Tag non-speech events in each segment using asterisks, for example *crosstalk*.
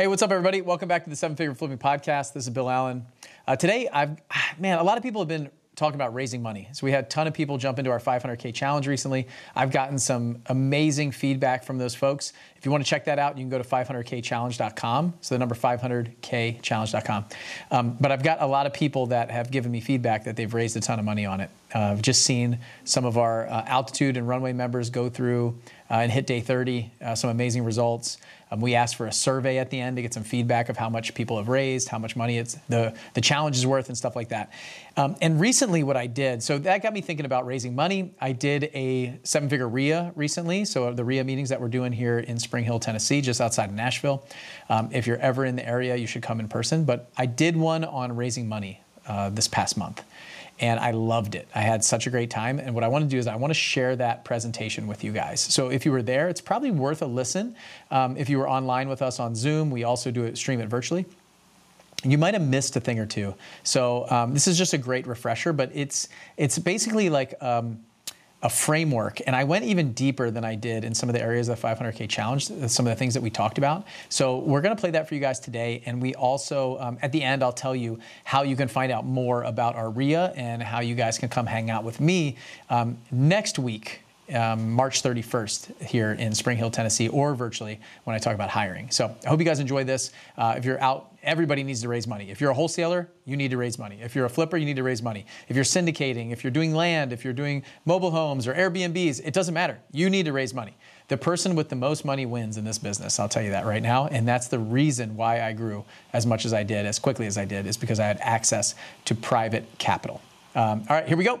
Hey, what's up, everybody? Welcome back to the Seven Figure Flipping Podcast. This is Bill Allen. Uh, today, I've *sighs* man, a lot of people have been talking about raising money. So we had a ton of people jump into our 500k challenge recently. I've gotten some amazing feedback from those folks. If you want to check that out, you can go to 500kchallenge.com. So the number 500kchallenge.com. Um, but I've got a lot of people that have given me feedback that they've raised a ton of money on it. Uh, I've just seen some of our uh, altitude and runway members go through and hit day 30, uh, some amazing results. Um, we asked for a survey at the end to get some feedback of how much people have raised, how much money it's the the challenge is worth, and stuff like that. Um, and recently, what I did, so that got me thinking about raising money. I did a seven-figure RIA recently, so the RIA meetings that we're doing here in Spring Hill, Tennessee, just outside of Nashville. Um, if you're ever in the area, you should come in person. But I did one on raising money uh, this past month and I loved it. I had such a great time. And what I want to do is I want to share that presentation with you guys. So if you were there, it's probably worth a listen. Um, if you were online with us on Zoom, we also do it stream it virtually. You might have missed a thing or two. So um, this is just a great refresher, but it's it's basically like. Um, a framework. And I went even deeper than I did in some of the areas of the 500K challenge, some of the things that we talked about. So we're going to play that for you guys today. And we also, um, at the end, I'll tell you how you can find out more about our RIA and how you guys can come hang out with me um, next week um, March 31st here in Spring Hill, Tennessee, or virtually when I talk about hiring. So I hope you guys enjoy this. Uh, if you're out, everybody needs to raise money. If you're a wholesaler, you need to raise money. If you're a flipper, you need to raise money. If you're syndicating, if you're doing land, if you're doing mobile homes or Airbnbs, it doesn't matter. You need to raise money. The person with the most money wins in this business. I'll tell you that right now. And that's the reason why I grew as much as I did, as quickly as I did, is because I had access to private capital. Um, all right, here we go.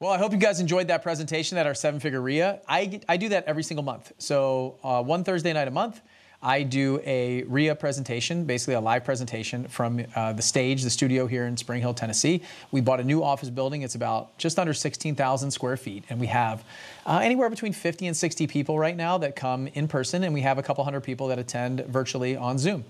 Well, I hope you guys enjoyed that presentation at our seven figure RIA. I, I do that every single month. So, uh, one Thursday night a month, I do a RIA presentation, basically a live presentation from uh, the stage, the studio here in Spring Hill, Tennessee. We bought a new office building. It's about just under 16,000 square feet, and we have uh, anywhere between 50 and 60 people right now that come in person, and we have a couple hundred people that attend virtually on Zoom.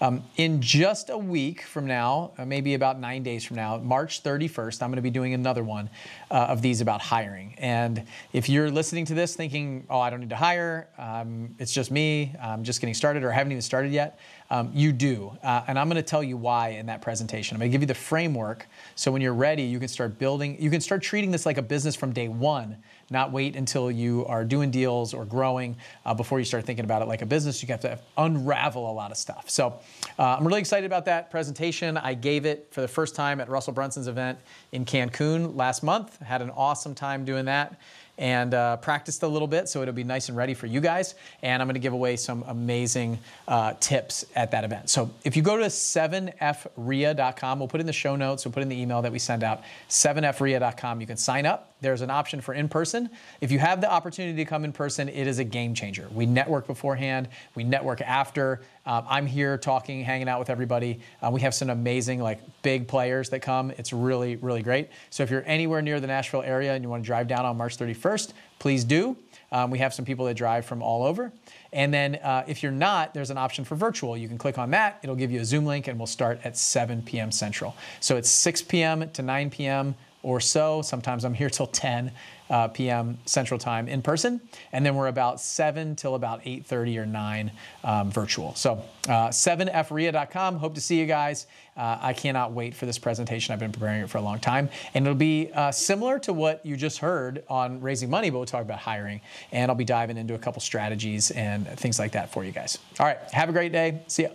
Um, in just a week from now, uh, maybe about nine days from now, March 31st, I'm going to be doing another one uh, of these about hiring. And if you're listening to this thinking, oh, I don't need to hire, um, it's just me, I'm just getting started or haven't even started yet, um, you do. Uh, and I'm going to tell you why in that presentation. I'm going to give you the framework so when you're ready, you can start building, you can start treating this like a business from day one, not wait until you are doing deals or growing uh, before you start thinking about it like a business. You have to unravel a lot of stuff. So uh, I'm really excited about that presentation. I gave it for the first time at Russell Brunson's event in Cancun last month. Had an awesome time doing that and uh, practiced a little bit so it'll be nice and ready for you guys. And I'm going to give away some amazing uh, tips at that event. So if you go to 7fria.com, we'll put in the show notes, we'll put in the email that we send out, 7fria.com. You can sign up. There's an option for in person. If you have the opportunity to come in person, it is a game changer. We network beforehand, we network after. Um, I'm here talking, hanging out with everybody. Uh, we have some amazing, like, big players that come. It's really, really great. So if you're anywhere near the Nashville area and you want to drive down on March 31st, please do. Um, we have some people that drive from all over. And then uh, if you're not, there's an option for virtual. You can click on that. It'll give you a Zoom link, and we'll start at 7 p.m. Central. So it's 6 p.m. to 9 p.m or so. Sometimes I'm here till 10 uh, p.m. Central Time in person, and then we're about 7 till about 8:30 or 9 um, virtual. So uh, 7fria.com. Hope to see you guys. Uh, I cannot wait for this presentation. I've been preparing it for a long time, and it'll be uh, similar to what you just heard on raising money, but we'll talk about hiring, and I'll be diving into a couple strategies and things like that for you guys. All right, have a great day. See ya.